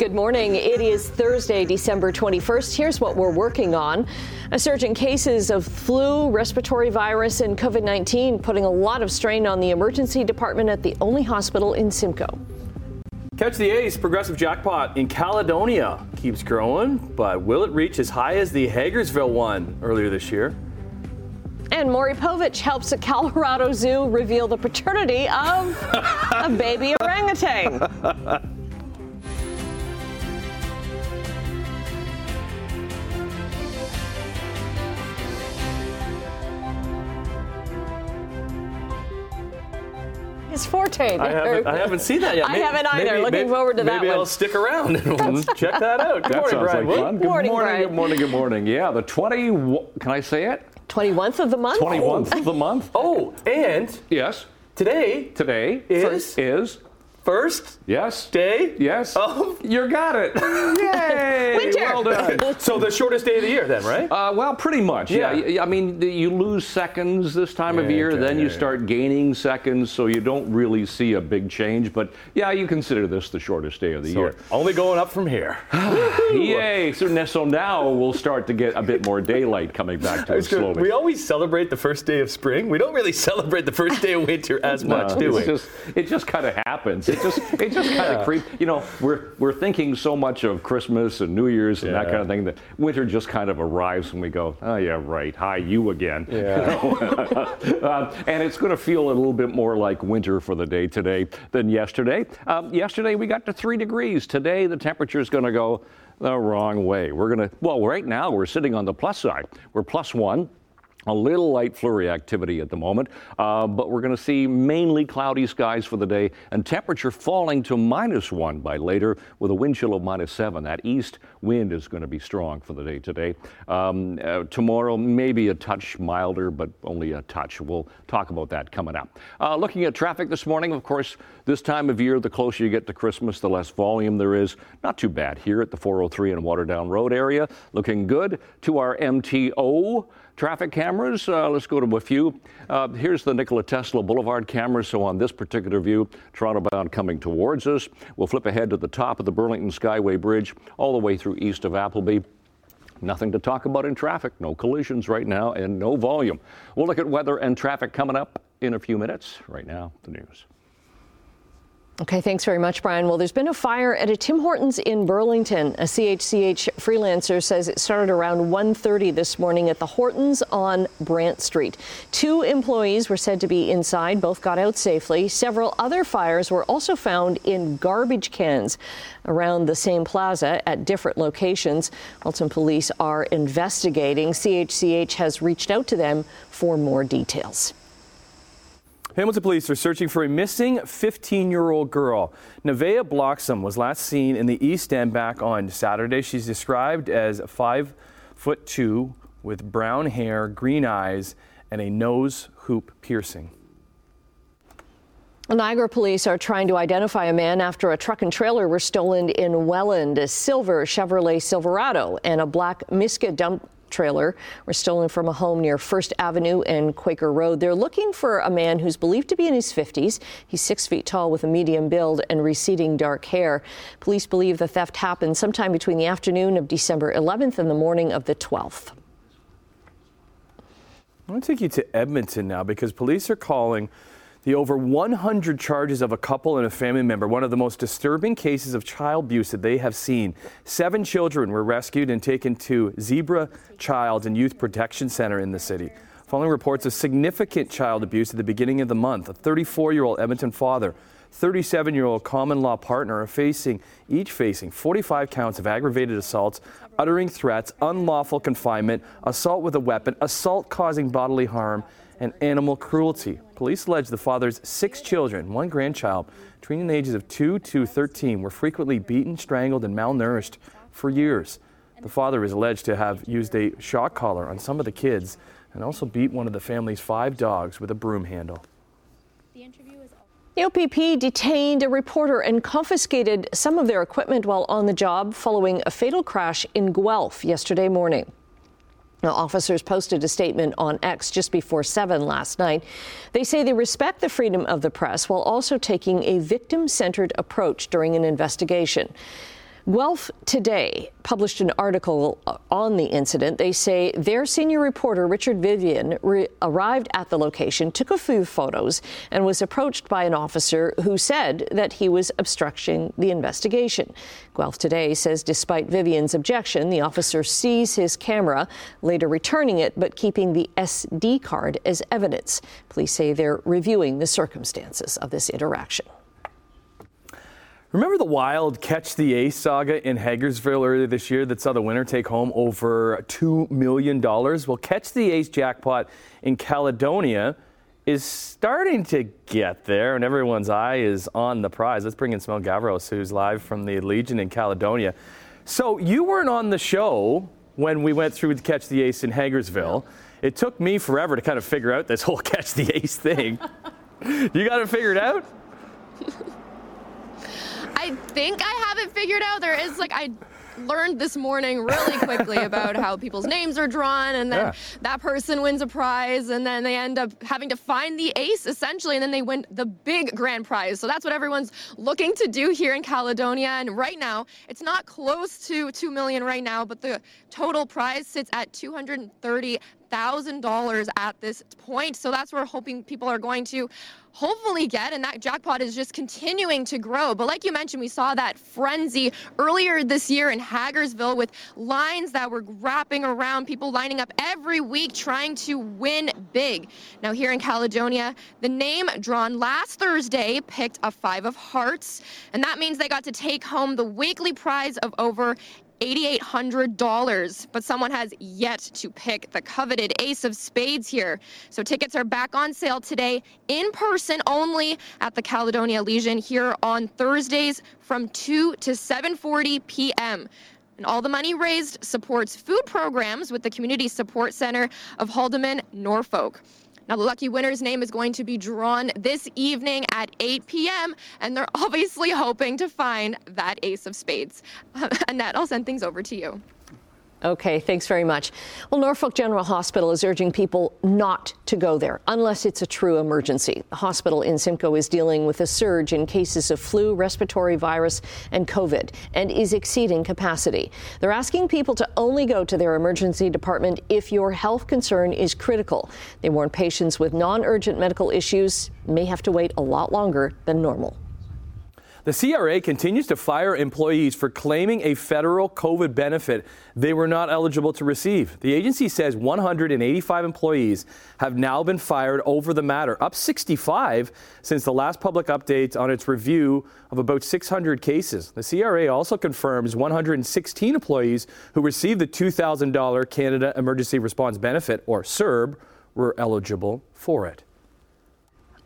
Good morning. It is Thursday, December 21st. Here's what we're working on. A surge in cases of flu, respiratory virus, and COVID 19, putting a lot of strain on the emergency department at the only hospital in Simcoe. Catch the Ace progressive jackpot in Caledonia keeps growing, but will it reach as high as the Hagersville one earlier this year? And Maury Povich helps a Colorado zoo reveal the paternity of a baby orangutan. his forte. I haven't, I haven't seen that yet. I haven't either. Maybe, Looking maybe, forward to that maybe I'll stick around and we'll check that out. Good that morning, Brian. Like fun. Good morning, morning, Brian. good morning, good morning. Yeah, the 20, can I say it? 21th of the month? 21st of the month. Oh, and Yes, today today Is? is first yes, day. yes. Oh. You got it. Yay! Winter. Well done. So the shortest day of the year, then, right? Uh, well, pretty much. Yeah. Yeah. Y- I mean, you lose seconds this time of year, okay, then you yeah, yeah. start gaining seconds, so you don't really see a big change. But yeah, you consider this the shortest day of the So year. only going up from here. Yay! So, so now we'll start to get a bit more daylight coming back to us slowly. We always celebrate the first day of spring. We don't really celebrate the first day of winter as much, No, do we? just it just kind of happens. It just it just kind of creeps. You know, we're we're thinking so much of Christmas and New Year's and that kind of thing that winter just kind of arrives and we go, oh yeah, right. Hi, you again. Yeah. Um, and it's going to feel a little bit more like winter for the day today than yesterday. Um, yesterday we got to three degrees. Today the temperature is going to go the wrong way. We're going to well, right now we're sitting on the plus side. We're plus one. A little light flurry activity at the moment, uh, but we're going to see mainly cloudy skies for the day and temperature falling to minus one by later with a wind chill of minus seven. That east wind is going to be strong for the day today. Um, uh, tomorrow, maybe a touch milder, but only a touch. We'll talk about that coming up. Uh, looking at traffic this morning, of course, this time of year, the closer you get to Christmas, the less volume there is. Not too bad here at the 403 and Waterdown Road area. Looking good to our MTO traffic cameras. Uh, let's go to a few. Uh, here's the Nikola Tesla Boulevard camera. So on this particular view, Toronto bound coming towards us. We'll flip ahead to the top of the Burlington Skyway Bridge, all the way through east of Appleby. Nothing to talk about in traffic. No collisions right now and no volume. We'll look at weather and traffic coming up in a few minutes. Right now, the news. Okay, thanks very much, Brian. Well, there's been a fire at a Tim Hortons in Burlington. A CHCH freelancer says it started around 1:30 this morning at the Hortons on Brant Street. Two employees were said to be inside. Both got out safely. Several other fires were also found in garbage cans around the same plaza at different locations. Halton police are investigating. CHCH has reached out to them for more details. Hamilton police are searching for a missing 15 year old girl. Nevaeh Bloxham was last seen in the East End back on Saturday. She's described as five foot two with brown hair, green eyes, and a nose hoop piercing. Niagara police are trying to identify a man after a truck and trailer were stolen in Welland. A silver Chevrolet Silverado and a black Miska dump trailer were stolen from a home near First Avenue and Quaker Road. They're looking for a man who's believed to be in his 50s. He's six feet tall with a medium build and receding dark hair. Police believe the theft happened sometime between the afternoon of December 11th and the morning of the 12th. I want to take you to Edmonton now because police are calling the over 100 charges of a couple and a family member one of the most disturbing cases of child abuse that they have seen. Seven children were rescued and taken to Zebra Child and Youth Protection Center in the city. Following reports of significant child abuse at the beginning of the month, a 34 year old Edmonton father 37 year old common law partner are facing, each facing 45 counts of aggravated assaults, uttering threats, unlawful confinement, assault with a weapon, assault causing bodily harm, and animal cruelty. Police allege the father's six children, one grandchild, between the ages of 2 to 13, were frequently beaten, strangled, and malnourished for years. The father is alleged to have used a shock collar on some of the kids and also beat one of the family's five dogs with a broom handle. The OPP detained a reporter and confiscated some of their equipment while on the job following a fatal crash in Guelph yesterday morning. Now, officers posted a statement on X just before 7 last night. They say they respect the freedom of the press while also taking a victim centered approach during an investigation. Guelph Today published an article on the incident. They say their senior reporter, Richard Vivian, re- arrived at the location, took a few photos, and was approached by an officer who said that he was obstructing the investigation. Guelph Today says despite Vivian's objection, the officer seized his camera, later returning it but keeping the SD card as evidence. Police say they're reviewing the circumstances of this interaction. Remember the wild Catch the Ace saga in Hagersville earlier this year that saw the winner take home over $2 million? Well, Catch the Ace jackpot in Caledonia is starting to get there, and everyone's eye is on the prize. Let's bring in Smel Gavros, who's live from the Legion in Caledonia. So, you weren't on the show when we went through to Catch the Ace in Hagersville. It took me forever to kind of figure out this whole Catch the Ace thing. you got it figured out? I think I have it figured out. There is like I learned this morning really quickly about how people's names are drawn and then yeah. that person wins a prize and then they end up having to find the ace essentially and then they win the big grand prize. So that's what everyone's looking to do here in Caledonia and right now it's not close to 2 million right now but the total prize sits at 230 thousand dollars at this point. So that's where we're hoping people are going to hopefully get, and that jackpot is just continuing to grow. But like you mentioned, we saw that frenzy earlier this year in Hagersville with lines that were wrapping around, people lining up every week trying to win big. Now here in Caledonia, the name drawn last Thursday picked a five of hearts, and that means they got to take home the weekly prize of over $8,800, but someone has yet to pick the coveted ace of spades here. So tickets are back on sale today in person only at the Caledonia Legion here on Thursdays from 2 to 7:40 p.m. And all the money raised supports food programs with the Community Support Center of Haldimand, Norfolk. Now, the lucky winner's name is going to be drawn this evening at 8 p.m., and they're obviously hoping to find that ace of spades. Annette, I'll send things over to you. Okay, thanks very much. Well, Norfolk General Hospital is urging people not to go there unless it's a true emergency. The hospital in Simcoe is dealing with a surge in cases of flu, respiratory virus, and COVID and is exceeding capacity. They're asking people to only go to their emergency department if your health concern is critical. They warn patients with non urgent medical issues may have to wait a lot longer than normal. The CRA continues to fire employees for claiming a federal COVID benefit they were not eligible to receive. The agency says 185 employees have now been fired over the matter, up 65 since the last public update on its review of about 600 cases. The CRA also confirms 116 employees who received the $2,000 Canada Emergency Response Benefit, or CERB, were eligible for it.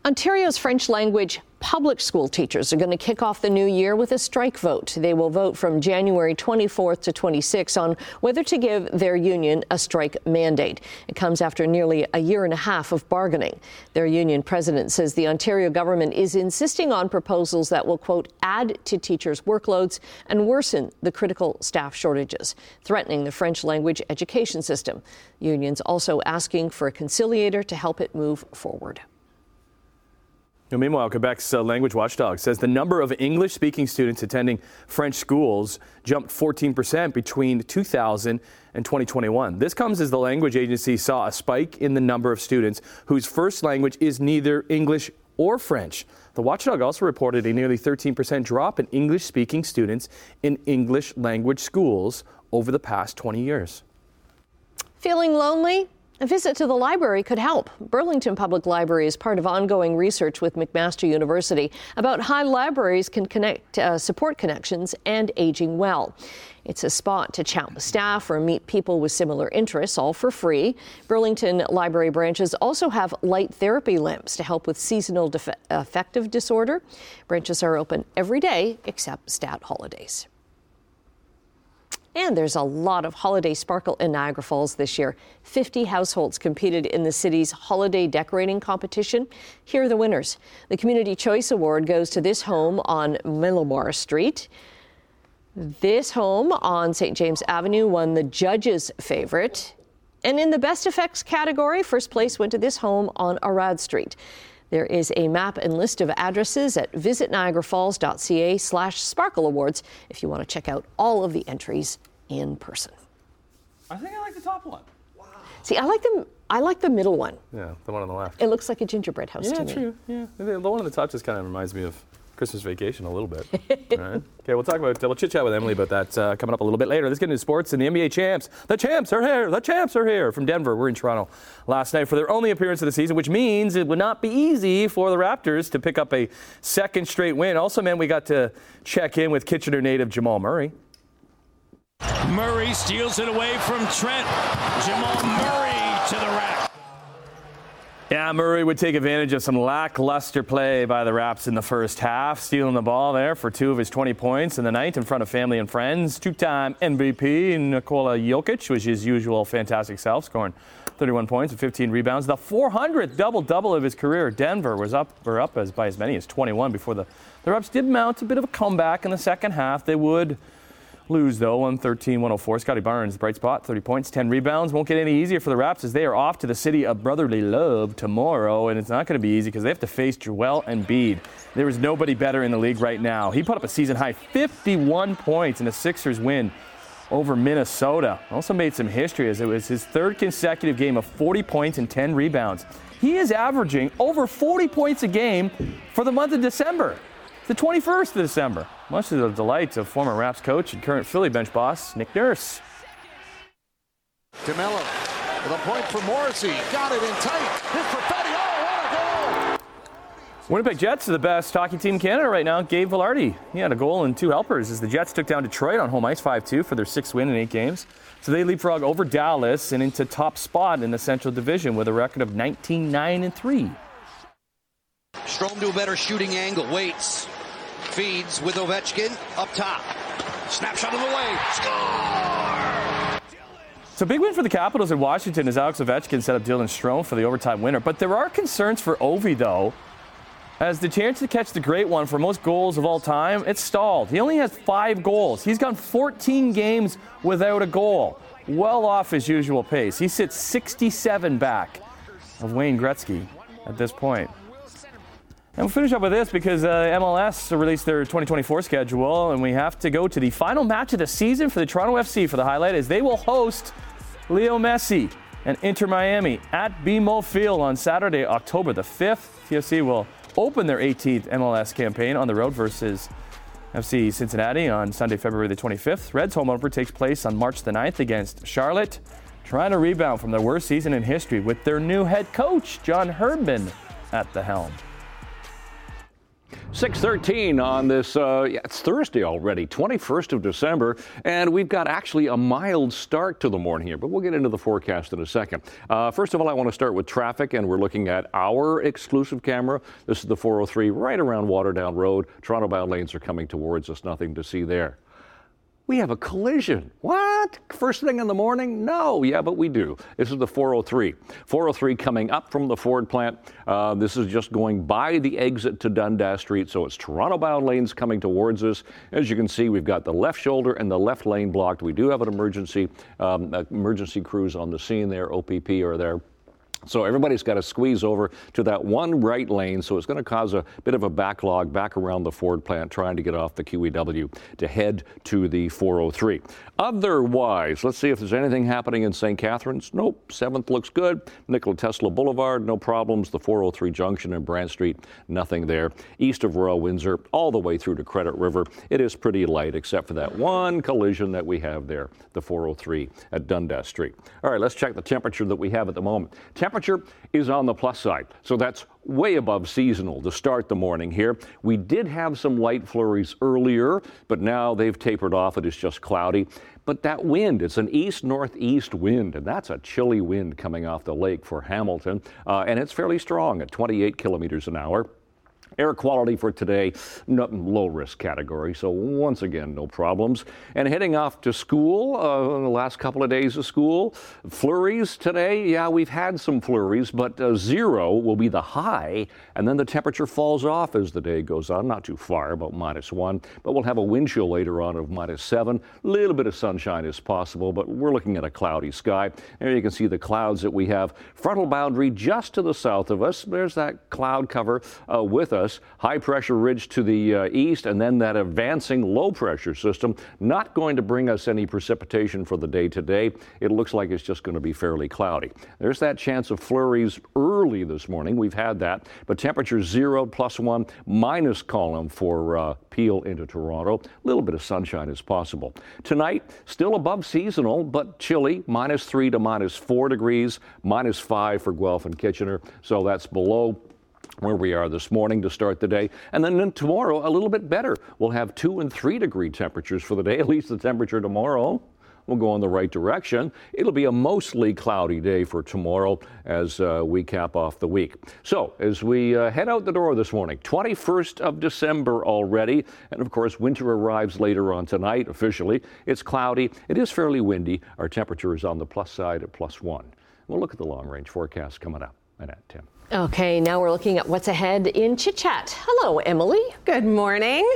Ontario's French language public school teachers are going to kick off the new year with a strike vote. They will vote from January 24th to 26 on whether to give their union a strike mandate. It comes after nearly a year and a half of bargaining. Their union president says the Ontario government is insisting on proposals that will, quote, add to teachers' workloads and worsen the critical staff shortages, threatening the French language education system. Unions also asking for a conciliator to help it move forward. Meanwhile, Quebec's uh, language watchdog says the number of English speaking students attending French schools jumped 14% between 2000 and 2021. This comes as the language agency saw a spike in the number of students whose first language is neither English or French. The watchdog also reported a nearly 13% drop in English speaking students in English language schools over the past 20 years. Feeling lonely? A visit to the library could help. Burlington Public Library is part of ongoing research with McMaster University about how libraries can connect, uh, support connections and aging well. It's a spot to chat with staff or meet people with similar interests, all for free. Burlington Library branches also have light therapy lamps to help with seasonal def- affective disorder. Branches are open every day except stat holidays. And there's a lot of holiday sparkle in Niagara Falls this year. 50 households competed in the city's holiday decorating competition. Here are the winners. The Community Choice Award goes to this home on Millmore Street. This home on St. James Avenue won the judge's favorite. And in the best effects category, first place went to this home on Arad Street. There is a map and list of addresses at visitniagarafalls.ca slash sparkle awards if you want to check out all of the entries in person. I think I like the top one. Wow. See, I like them. I like the middle one. Yeah, the one on the left. It looks like a gingerbread house yeah, to me. Yeah, true. Yeah, the one on the top just kind of reminds me of Christmas vacation a little bit. Right. Okay, we'll talk about. We'll chit chat with Emily about that uh, coming up a little bit later. Let's get into sports and the NBA champs. The champs are here. The champs are here from Denver. We're in Toronto last night for their only appearance of the season, which means it would not be easy for the Raptors to pick up a second straight win. Also man, we got to check in with Kitchener native Jamal Murray. Murray steals it away from Trent. Jamal Murray. Yeah, Murray would take advantage of some lackluster play by the Raps in the first half, stealing the ball there for two of his 20 points in the night in front of family and friends. Two-time MVP Nikola Jokic was his usual fantastic self, scoring 31 points and 15 rebounds. The 400th double-double of his career. Denver was up, were up as by as many as 21 before the the Raps did mount a bit of a comeback in the second half. They would lose, though, 113 104. Scottie Barnes, bright spot, 30 points, 10 rebounds. Won't get any easier for the Raps as they are off to the city of brotherly love tomorrow, and it's not going to be easy because they have to face Joel Embiid. There is nobody better in the league right now. He put up a season high 51 points in a Sixers win over Minnesota. Also made some history as it was his third consecutive game of 40 points and 10 rebounds. He is averaging over 40 points a game for the month of December the 21st of December, much to the delight of former Raps coach and current Philly bench boss Nick Nurse. DeMelo with a point for Morrissey. Got it in tight. His Perfetti. Oh, what a goal! Winnipeg Jets are the best hockey team in Canada right now. Gabe Vilardi, he had a goal and two helpers as the Jets took down Detroit on home ice 5-2 for their sixth win in eight games. So they leapfrog over Dallas and into top spot in the Central Division with a record of 19-9 3. Strome to a better shooting angle. Waits. Feeds with Ovechkin up top. Snapshot of the way. Score! So big win for the Capitals in Washington as Alex Ovechkin set up Dylan Strome for the overtime winner. But there are concerns for Ovi though, as the chance to catch the great one for most goals of all time, it's stalled. He only has five goals. He's gone 14 games without a goal, well off his usual pace. He sits 67 back of Wayne Gretzky at this point. And we'll finish up with this because uh, MLS released their 2024 schedule, and we have to go to the final match of the season for the Toronto FC for the highlight as they will host Leo Messi and Inter Miami at BMO Field on Saturday, October the 5th. TFC will open their 18th MLS campaign on the road versus FC Cincinnati on Sunday, February the 25th. Reds home opener takes place on March the 9th against Charlotte, trying to rebound from their worst season in history with their new head coach, John Herdman, at the helm. 613 on this, uh, yeah, it's Thursday already, 21st of December, and we've got actually a mild start to the morning here, but we'll get into the forecast in a second. Uh, first of all, I want to start with traffic, and we're looking at our exclusive camera. This is the 403 right around Waterdown Road. Toronto bound lanes are coming towards us, nothing to see there. We have a collision. What? First thing in the morning? No. Yeah, but we do. This is the 403. 403 coming up from the Ford plant. Uh, this is just going by the exit to Dundas Street, so it's Toronto bound lanes coming towards us. As you can see, we've got the left shoulder and the left lane blocked. We do have an emergency um, emergency crews on the scene there. OPP are there. So everybody's got to squeeze over to that one right lane. So it's going to cause a bit of a backlog back around the Ford plant trying to get off the QEW to head to the 403. Otherwise, let's see if there's anything happening in St. Catharines. Nope. 7th looks good. Nikola Tesla Boulevard, no problems. The 403 junction and Brant Street, nothing there. East of Royal Windsor, all the way through to Credit River, it is pretty light except for that one collision that we have there, the 403 at Dundas Street. All right, let's check the temperature that we have at the moment. Temperature is on the plus side, so that's way above seasonal to start the morning here. We did have some light flurries earlier, but now they've tapered off. It is just cloudy. But that wind, it's an east northeast wind, and that's a chilly wind coming off the lake for Hamilton, uh, and it's fairly strong at 28 kilometers an hour. Air quality for today, low risk category. So once again, no problems. And heading off to school, uh, the last couple of days of school, flurries today. Yeah, we've had some flurries, but uh, zero will be the high, and then the temperature falls off as the day goes on. Not too far, about minus one, but we'll have a wind chill later on of minus seven. A little bit of sunshine is possible, but we're looking at a cloudy sky. There you can see the clouds that we have. Frontal boundary just to the south of us. There's that cloud cover uh, with us. High pressure ridge to the uh, east, and then that advancing low pressure system. Not going to bring us any precipitation for the day today. It looks like it's just going to be fairly cloudy. There's that chance of flurries early this morning. We've had that, but temperature zero plus one minus column for uh, Peel into Toronto. A little bit of sunshine is possible. Tonight, still above seasonal, but chilly, minus three to minus four degrees, minus five for Guelph and Kitchener. So that's below where we are this morning to start the day. And then tomorrow, a little bit better. We'll have two and three degree temperatures for the day, at least the temperature tomorrow we'll go in the right direction. It'll be a mostly cloudy day for tomorrow as uh, we cap off the week. So, as we uh, head out the door this morning, 21st of December already, and of course, winter arrives later on tonight officially. It's cloudy, it is fairly windy. Our temperature is on the plus side at plus one. We'll look at the long range forecast coming up. And Tim. Okay, now we're looking at what's ahead in Chit Chat. Hello, Emily. Good morning.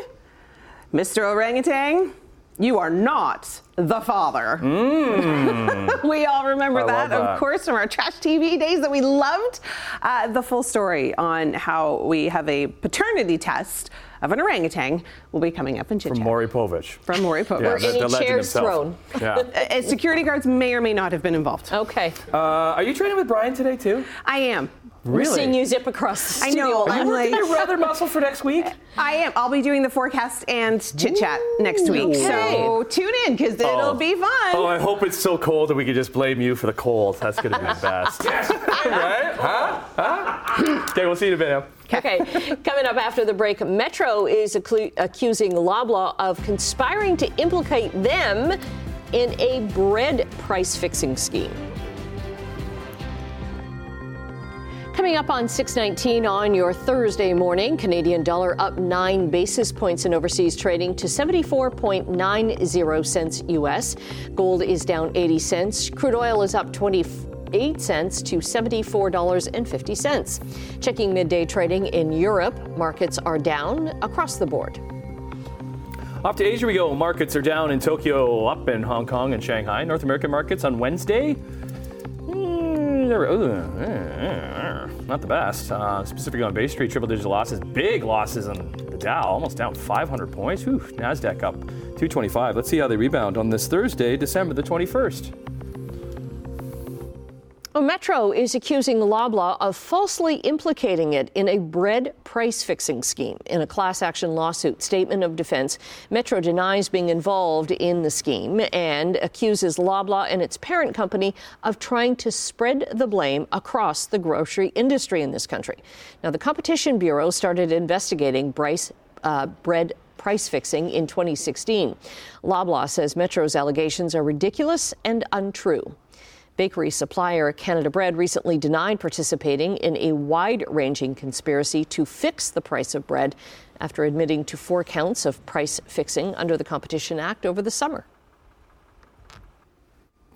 Mr. Orangutan, you are not the father. Mm. we all remember that, that, of course, from our trash TV days that we loved. Uh, the full story on how we have a paternity test of an orangutan will be coming up in Chit From Maury Povich. From Maury Povich. Yeah, the, any chairs thrown. Yeah. Uh, security guards may or may not have been involved. Okay. Uh, are you training with Brian today too? I am. Really? We're seeing you zip across the studio. I know. I'm you like, my rather muscle for next week? I am. I'll be doing the forecast and chit chat next week. Okay. So tune in because it'll oh. be fun. Oh, I hope it's so cold that we can just blame you for the cold. That's going to be the best. right? Huh? Huh? Okay, we'll see you in a bit. Okay, coming up after the break, Metro is accusing Loblaw of conspiring to implicate them in a bread price fixing scheme. Coming up on 619 on your Thursday morning, Canadian dollar up 9 basis points in overseas trading to 74.90 cents US. Gold is down 80 cents. Crude oil is up 28 cents to $74.50. Checking midday trading in Europe, markets are down across the board. Off to Asia we go. Markets are down in Tokyo, up in Hong Kong and Shanghai. North American markets on Wednesday not the best. Uh, specifically on Bay Street, triple digit losses, big losses on the Dow, almost down 500 points. Whew, NASDAQ up 225. Let's see how they rebound on this Thursday, December the 21st. Metro is accusing Loblaw of falsely implicating it in a bread price fixing scheme. In a class action lawsuit statement of defense, Metro denies being involved in the scheme and accuses Loblaw and its parent company of trying to spread the blame across the grocery industry in this country. Now, the Competition Bureau started investigating Bryce uh, bread price fixing in 2016. Loblaw says Metro's allegations are ridiculous and untrue. Bakery supplier Canada Bread recently denied participating in a wide ranging conspiracy to fix the price of bread after admitting to four counts of price fixing under the Competition Act over the summer.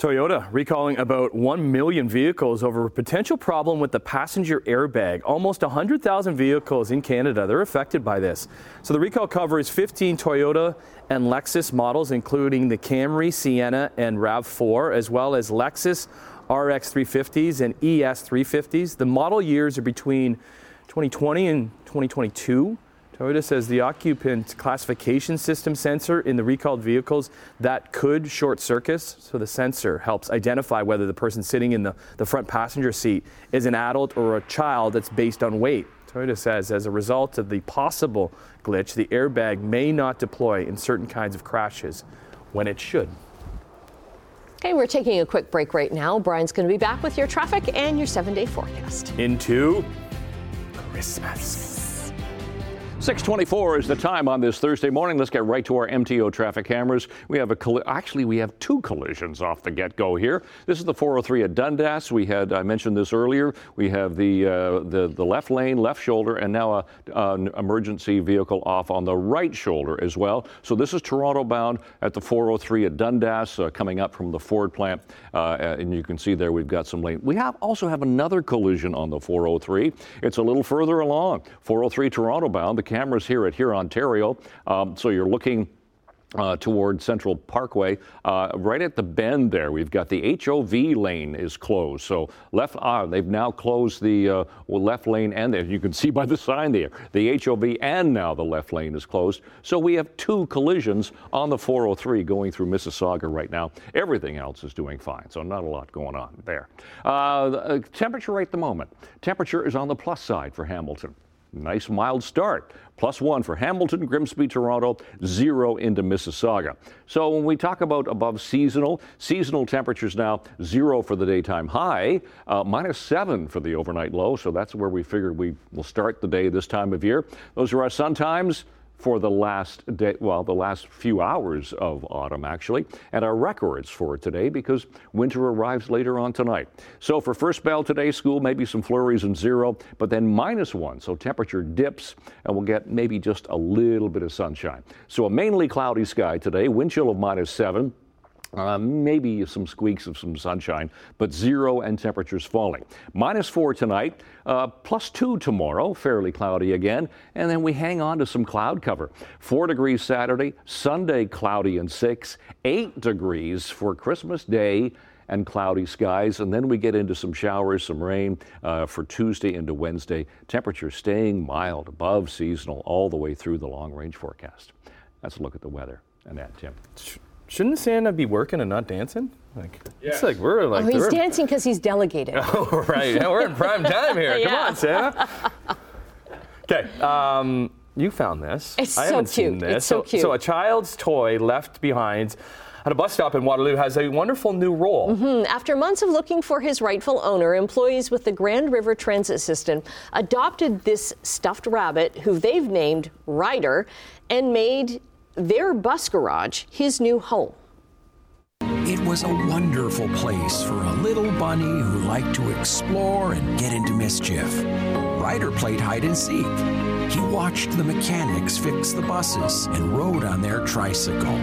Toyota recalling about 1 million vehicles over a potential problem with the passenger airbag. Almost 100,000 vehicles in Canada, they're affected by this. So the recall covers 15 Toyota and Lexus models, including the Camry, Sienna, and RAV4, as well as Lexus RX 350s and ES 350s. The model years are between 2020 and 2022. Toyota says the occupant classification system sensor in the recalled vehicles that could short circuit. So the sensor helps identify whether the person sitting in the, the front passenger seat is an adult or a child that's based on weight. Toyota says as a result of the possible glitch, the airbag may not deploy in certain kinds of crashes when it should. Okay, we're taking a quick break right now. Brian's going to be back with your traffic and your seven day forecast. Into Christmas. 624 is the time on this Thursday morning. Let's get right to our MTO traffic cameras. We have a colli- actually we have two collisions off the get-go here. This is the 403 at Dundas. We had I mentioned this earlier. We have the uh, the the left lane, left shoulder, and now a, an emergency vehicle off on the right shoulder as well. So this is Toronto bound at the 403 at Dundas, uh, coming up from the Ford plant, uh, and you can see there we've got some lane. We have also have another collision on the 403. It's a little further along. 403 Toronto bound. The cameras here at Hurontario. Um, so you're looking uh, toward Central Parkway. Uh, right at the bend there, we've got the HOV lane is closed. So left, ah, they've now closed the uh, left lane and. You can see by the sign there, the HOV and now the left lane is closed. So we have two collisions on the 403 going through Mississauga right now. Everything else is doing fine, so not a lot going on there. Uh, the, uh, temperature right at the moment. Temperature is on the plus side for Hamilton. Nice mild start. Plus one for Hamilton, Grimsby, Toronto, zero into Mississauga. So when we talk about above seasonal, seasonal temperatures now zero for the daytime high, uh, minus seven for the overnight low. So that's where we figured we will start the day this time of year. Those are our sun times for the last day, well, the last few hours of autumn, actually, and our records for today because winter arrives later on tonight. So for first bell today, school, maybe some flurries and zero, but then minus one. So temperature dips and we'll get maybe just a little bit of sunshine. So a mainly cloudy sky today, wind chill of minus seven. Uh, maybe some squeaks of some sunshine, but zero and temperatures falling. Minus four tonight, uh, plus two tomorrow, fairly cloudy again, and then we hang on to some cloud cover. Four degrees Saturday, Sunday cloudy and six, eight degrees for Christmas Day and cloudy skies. And then we get into some showers, some rain uh, for Tuesday into Wednesday. Temperatures staying mild, above seasonal, all the way through the long range forecast. Let's look at the weather. And that, Tim. Shouldn't Santa be working and not dancing? Like it's like we're like Oh, he's dancing because he's delegated. Oh, right. Yeah, we're in prime time here. Come Yeah. on, Santa. Okay. Um, you found this. It's I so haven't seen cute. this. It's so cute. So a child's toy left behind at a bus stop in Waterloo has a wonderful new role. Hmm, After months of looking for his rightful owner, employees with the Grand River Transit System adopted this stuffed rabbit, who they've named Ryder, and made their bus garage his new home. It was a wonderful place for a little bunny who liked to explore and get into mischief. Ryder played hide and seek. He watched the mechanics fix the buses and rode on their tricycle.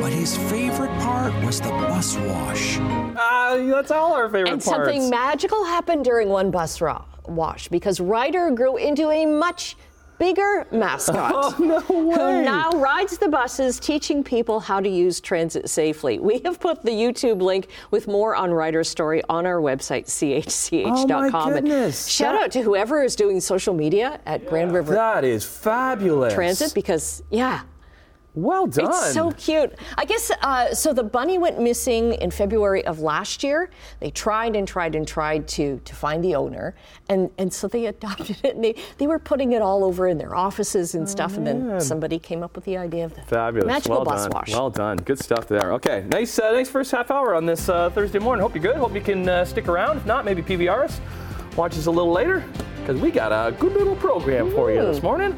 But his favorite part was the bus wash. Ah, that's all our favorite And parts. something magical happened during one bus ra- wash because Ryder grew into a much bigger mascot oh, who now rides the buses teaching people how to use transit safely. We have put the YouTube link with more on Ryder's story on our website, chch.com. Oh, my And goodness. shout That- out to whoever is doing social media at Grand River that is fabulous. Transit because, yeah, Well done. it's so cute. I guess uh, so. The bunny went missing in February of last year. They tried and tried and tried to to find the owner, and and so they adopted it. And they they were putting it all over in their offices and stuff. And then somebody came up with the idea of the Fabulous. magical well bus done. wash. Well done. Good stuff there. Okay. Nice, uh, nice first half hour on this uh, Thursday morning. Hope you're good. Hope you can uh, stick around. If not, maybe PVR us. Watch us a little later because we got a good little program for you this morning.